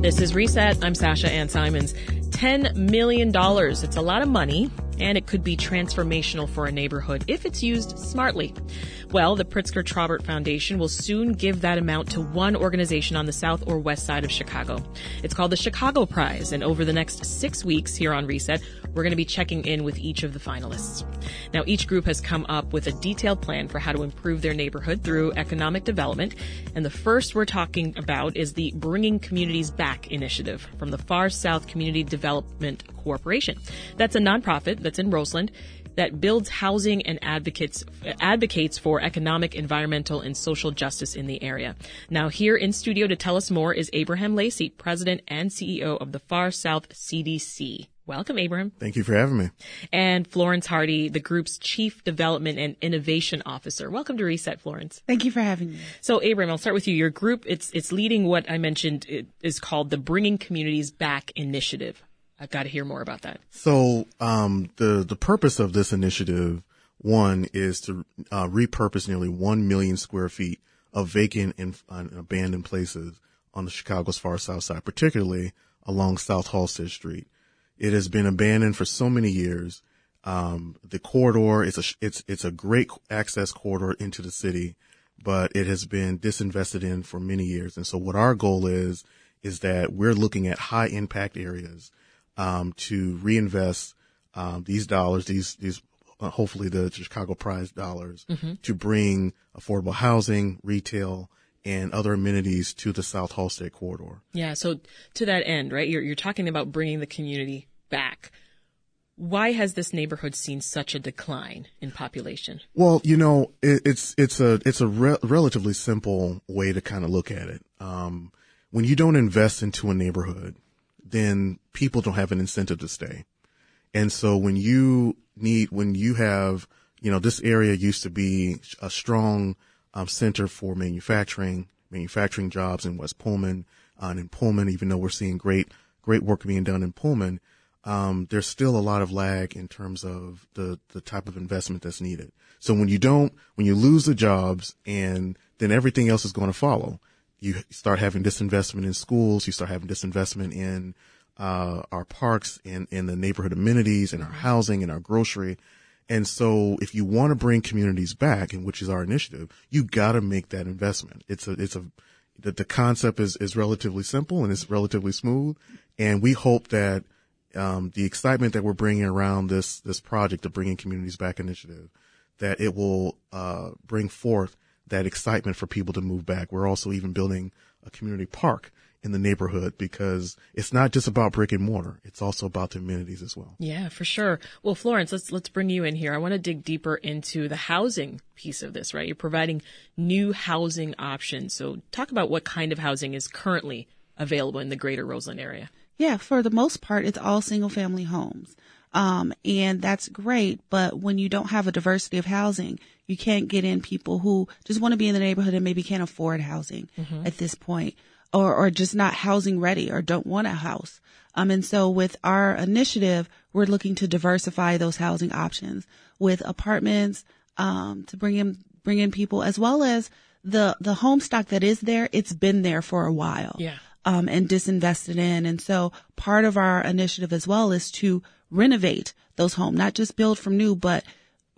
This is Reset. I'm Sasha Ann Simons. $10 million. It's a lot of money, and it could be transformational for a neighborhood if it's used smartly. Well, the Pritzker Traubert Foundation will soon give that amount to one organization on the south or west side of Chicago. It's called the Chicago Prize, and over the next six weeks here on Reset, we're going to be checking in with each of the finalists. Now, each group has come up with a detailed plan for how to improve their neighborhood through economic development, and the first we're talking about is the Bringing Communities Back initiative from the Far South Community Development Corporation. That's a nonprofit that's in Roseland that builds housing and advocates advocates for economic, environmental, and social justice in the area. Now, here in studio to tell us more is Abraham Lacy, President and CEO of the Far South CDC. Welcome, Abraham. Thank you for having me. And Florence Hardy, the group's Chief Development and Innovation Officer. Welcome to Reset, Florence. Thank you for having me. So, Abraham, I'll start with you. Your group, it's it's leading what I mentioned is called the Bringing Communities Back Initiative. I've got to hear more about that. So, um, the the purpose of this initiative, one, is to uh, repurpose nearly one million square feet of vacant and uh, abandoned places on the Chicago's far south side, particularly along South Halsted Street. It has been abandoned for so many years. Um, the corridor is a it's it's a great access corridor into the city, but it has been disinvested in for many years. And so, what our goal is is that we're looking at high impact areas um, to reinvest um, these dollars, these these uh, hopefully the Chicago Prize dollars, mm-hmm. to bring affordable housing, retail, and other amenities to the South Halsted corridor. Yeah. So to that end, right, you're you're talking about bringing the community back. Why has this neighborhood seen such a decline in population? Well, you know, it, it's it's a it's a re- relatively simple way to kind of look at it. Um, when you don't invest into a neighborhood, then people don't have an incentive to stay. And so when you need, when you have, you know, this area used to be a strong um, center for manufacturing, manufacturing jobs in West Pullman, uh, and in Pullman, even though we're seeing great, great work being done in Pullman, um, there's still a lot of lag in terms of the, the type of investment that's needed. So when you don't, when you lose the jobs and then everything else is going to follow you start having disinvestment in schools, you start having disinvestment in uh, our parks and in the neighborhood amenities and our housing and our grocery. And so if you want to bring communities back, and which is our initiative, you got to make that investment. It's a, it's a, the, the concept is, is relatively simple and it's relatively smooth. And we hope that, um, the excitement that we're bringing around this, this project of bringing communities back initiative, that it will, uh, bring forth that excitement for people to move back. We're also even building a community park in the neighborhood because it's not just about brick and mortar. It's also about the amenities as well. Yeah, for sure. Well, Florence, let's, let's bring you in here. I want to dig deeper into the housing piece of this, right? You're providing new housing options. So talk about what kind of housing is currently available in the greater Roseland area. Yeah, for the most part, it's all single family homes. Um, and that's great. But when you don't have a diversity of housing, you can't get in people who just want to be in the neighborhood and maybe can't afford housing mm-hmm. at this point or, or just not housing ready or don't want a house. Um, and so with our initiative, we're looking to diversify those housing options with apartments, um, to bring in, bring in people as well as the, the home stock that is there. It's been there for a while. Yeah. Um, and disinvested in. And so part of our initiative as well is to renovate those homes, not just build from new, but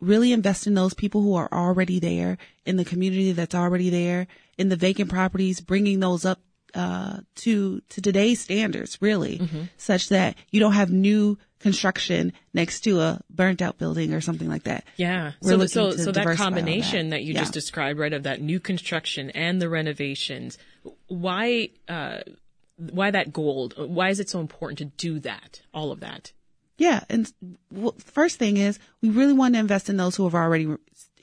really invest in those people who are already there in the community that's already there in the vacant properties, bringing those up uh, to to today's standards, really, mm-hmm. such that you don't have new construction next to a burnt out building or something like that. Yeah. We're so so so that combination that. that. you yeah. just described, right, of that new construction and the renovations. Why uh, why that gold? Why is it so important to do that? All of that. Yeah, and well, first thing is we really want to invest in those who have already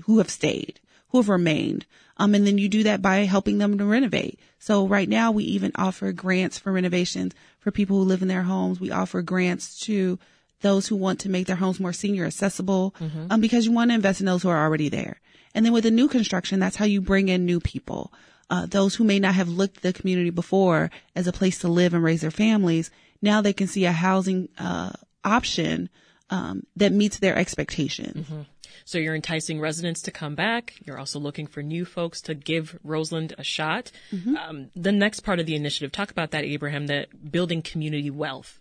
who have stayed, who have remained. Um, and then you do that by helping them to renovate. So right now we even offer grants for renovations for people who live in their homes. We offer grants to those who want to make their homes more senior accessible, mm-hmm. um, because you want to invest in those who are already there. And then with the new construction, that's how you bring in new people. Uh, those who may not have looked at the community before as a place to live and raise their families. Now they can see a housing, uh, option, um, that meets their expectations. Mm-hmm. So you're enticing residents to come back. You're also looking for new folks to give Roseland a shot. Mm-hmm. Um, the next part of the initiative, talk about that, Abraham, the building community wealth.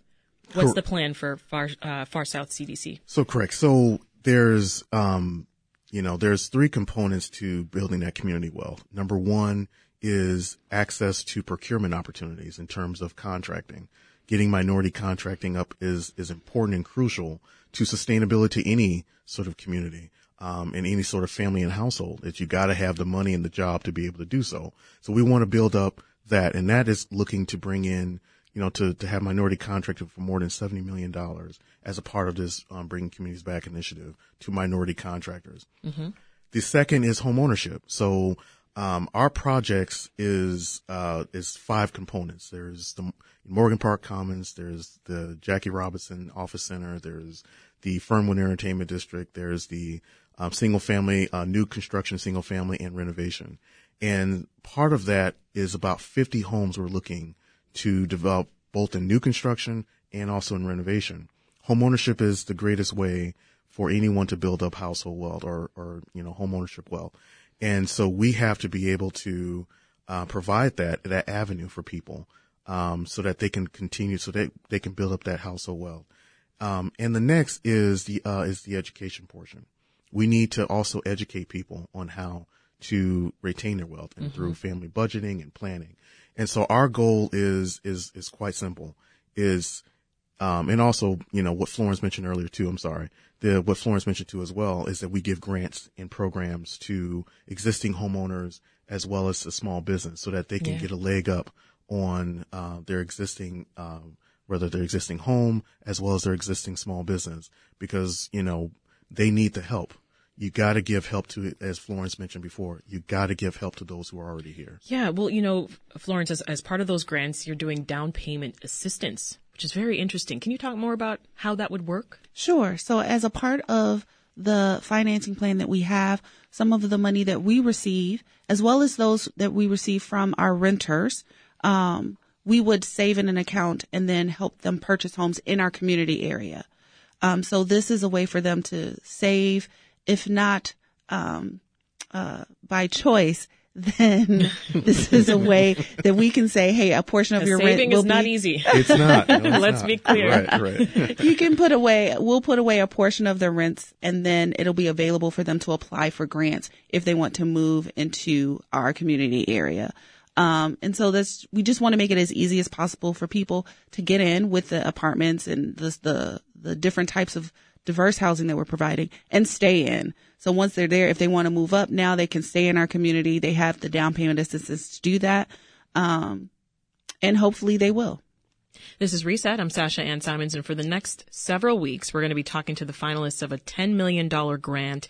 What's the plan for Far, uh, Far South CDC? So correct. So there's, um, you know, there's three components to building that community wealth. Number one is access to procurement opportunities in terms of contracting. Getting minority contracting up is, is important and crucial to sustainability to any sort of community. Um, in any sort of family and household that you got to have the money and the job to be able to do so. So we want to build up that and that is looking to bring in you know, to, to have minority contracted for more than $70 million as a part of this um, Bringing Communities Back initiative to minority contractors. Mm-hmm. The second is home ownership. So, um, our projects is, uh, is five components. There's the Morgan Park Commons, there's the Jackie Robinson Office Center, there's the Fernwood Entertainment District, there's the um, single family, uh, new construction, single family and renovation. And part of that is about 50 homes we're looking to develop both in new construction and also in renovation. Homeownership is the greatest way for anyone to build up household wealth or, or, you know, homeownership wealth. And so we have to be able to, uh, provide that, that avenue for people, um, so that they can continue, so that they can build up that household wealth. Um, and the next is the, uh, is the education portion. We need to also educate people on how to retain their wealth and mm-hmm. through family budgeting and planning. And so our goal is, is, is quite simple is, um, and also, you know, what Florence mentioned earlier too, I'm sorry, the, what Florence mentioned too as well is that we give grants and programs to existing homeowners as well as a small business so that they can yeah. get a leg up on, uh, their existing, um, whether their existing home as well as their existing small business because, you know, they need the help you got to give help to, it as Florence mentioned before, you got to give help to those who are already here. Yeah, well, you know, Florence, as, as part of those grants, you're doing down payment assistance, which is very interesting. Can you talk more about how that would work? Sure. So, as a part of the financing plan that we have, some of the money that we receive, as well as those that we receive from our renters, um, we would save in an account and then help them purchase homes in our community area. Um, so this is a way for them to save if not um, uh, by choice, then this is a way that we can say, hey, a portion of your saving rent will is not easy. It's not. No, it's Let's not. be clear. Right, right. you can put away, we'll put away a portion of their rents and then it'll be available for them to apply for grants if they want to move into our community area. Um, and so this, we just want to make it as easy as possible for people to get in with the apartments and the, the, the different types of diverse housing that we're providing and stay in. So once they're there, if they want to move up now, they can stay in our community. They have the down payment assistance to do that. Um, and hopefully they will. This is Reset. I'm Sasha Ann Simons, and for the next several weeks, we're going to be talking to the finalists of a $10 million grant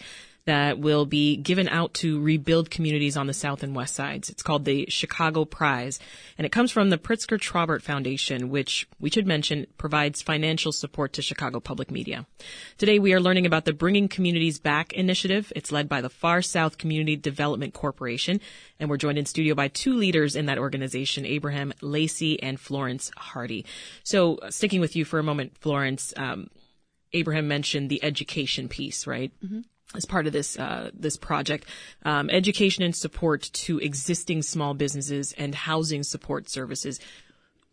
that will be given out to rebuild communities on the south and west sides. It's called the Chicago Prize, and it comes from the Pritzker Traubert Foundation, which we should mention provides financial support to Chicago public media. Today we are learning about the Bringing Communities Back initiative. It's led by the Far South Community Development Corporation, and we're joined in studio by two leaders in that organization, Abraham Lacy and Florence Hardy. So, uh, sticking with you for a moment, Florence, um, Abraham mentioned the education piece, right? Mm-hmm as part of this uh, this project, um, education and support to existing small businesses and housing support services.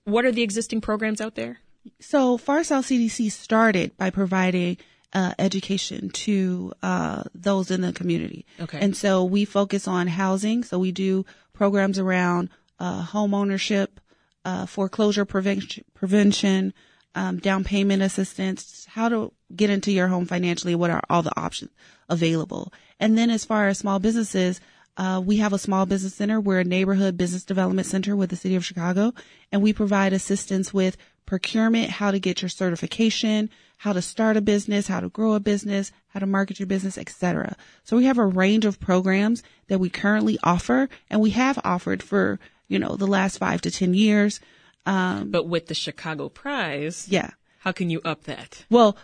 What are the existing programs out there? So Far South CDC started by providing uh, education to uh, those in the community. Okay. And so we focus on housing. So we do programs around uh, home ownership, uh, foreclosure prevention, prevention um, down payment assistance, how to get into your home financially, what are all the options available. And then as far as small businesses, uh, we have a small business center. We're a neighborhood business development center with the city of Chicago, and we provide assistance with procurement, how to get your certification, how to start a business, how to grow a business, how to market your business, etc. So we have a range of programs that we currently offer, and we have offered for you know the last five to ten years. Um, but with the Chicago Prize, yeah. How can you up that? Well,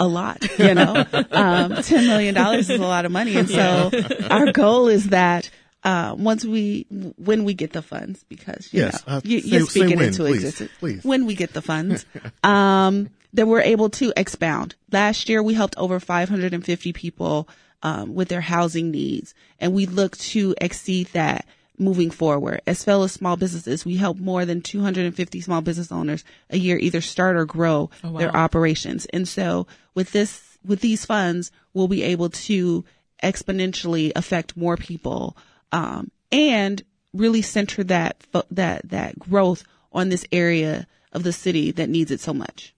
a lot, you know, um, $10 million is a lot of money. And so our goal is that, uh, once we, when we get the funds, because you Yes, know, uh, you, say- you're speaking when, into please, existence. please. When we get the funds, um, that we're able to expound. Last year, we helped over 550 people um, with their housing needs, and we look to exceed that moving forward. As fellow small businesses, we help more than 250 small business owners a year either start or grow wow. their operations. And so, with this, with these funds, we'll be able to exponentially affect more people um, and really center that that that growth on this area of the city that needs it so much.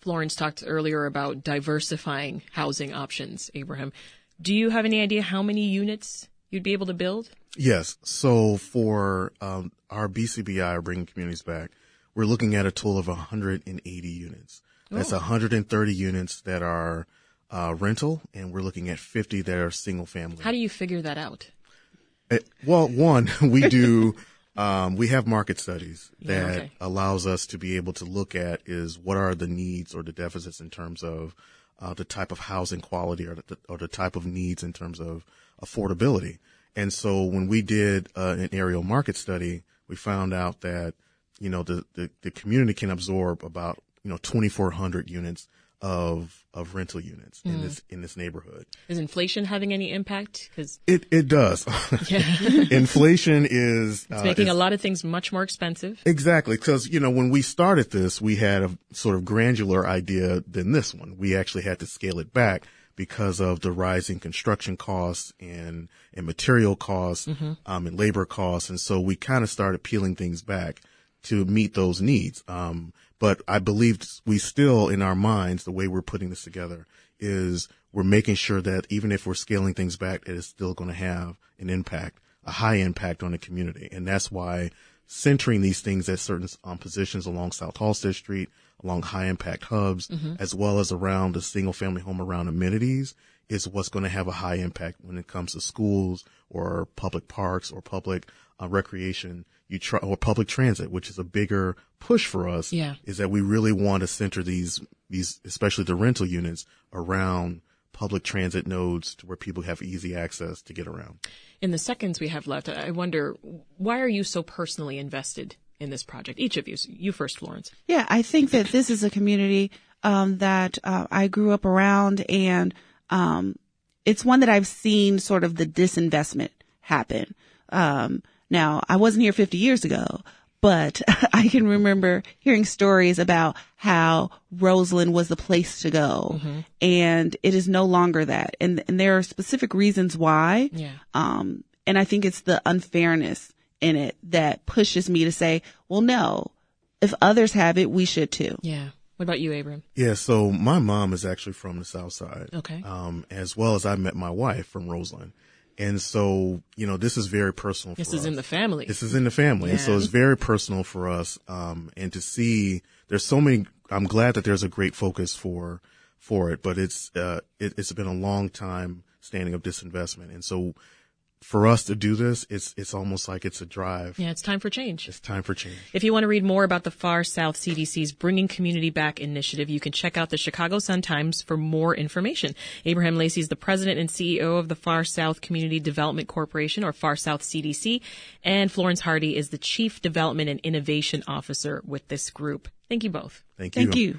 Florence talked earlier about diversifying housing options, Abraham. Do you have any idea how many units you'd be able to build? Yes. So for um, our BCBI, Bringing Communities Back, we're looking at a total of 180 units. That's 130 units that are uh, rental, and we're looking at 50 that are single family. How do you figure that out? Uh, Well, one, we do, um, we have market studies Yeah, that okay. allows us to be able to look at is what are the needs or the deficits in terms of uh, the type of housing quality or the, or the type of needs in terms of affordability. And so when we did uh, an aerial market study, we found out that, you know, the, the, the community can absorb about, you know, 2,400 units of, of rental units Hmm. in this, in this neighborhood. Is inflation having any impact? Because It, it does. Inflation is, it's uh, making is- a lot of things much more expensive. Exactly, because you know when we started this, we had a sort of granular idea than this one. We actually had to scale it back because of the rising construction costs and and material costs um, and labor costs, and so we kind of started peeling things back to meet those needs. Um, but I believe we still, in our minds, the way we're putting this together is we're making sure that even if we're scaling things back, it is still going to have an impact, a high impact on the community. And that's why centering these things at certain um, positions along South Halsted Street, along high impact hubs, as well as around the single family home around amenities is what's going to have a high impact when it comes to schools or public parks or public uh, recreation you try or public transit, which is a bigger push for us. Yeah. Is that we really want to center these, these, especially the rental units around public transit nodes to where people have easy access to get around. In the seconds we have left, I wonder why are you so personally invested in this project? Each of you. You first, Florence. Yeah, I think that this is a community um, that uh, I grew up around, and um, it's one that I've seen sort of the disinvestment happen. Um, now, I wasn't here 50 years ago, but I can remember hearing stories about how Roseland was the place to go, and it is no longer that. And, and there are specific reasons why. Yeah. Um, and I think it's the unfairness in it that pushes me to say, well, no, if others have it, we should too. Yeah. What about you, Abram? Yeah. So my mom is actually from the South Side. Okay. Um, as well as I met my wife from Roseland. And so, you know, this is very personal This for is us. in the family. This is in the family. And so it's very personal for us. Um, and to see there's so many, I'm glad that there's a great focus for, for it, but it's, uh, it, it's been a long time standing of disinvestment. And so for us to do this, it's, it's almost like it's a drive. yeah, it's time for change. It's time for change. If you want to read more about the Far South CDC's Bringing Community Back initiative, you can check out the Chicago Sun-Times for more information. Abraham Lacy is the president and CEO of the Far South Community Development Corporation, or Far South CDC, and Florence Hardy is the chief development and innovation officer with this group. Thank you both. Thank you. Thank you.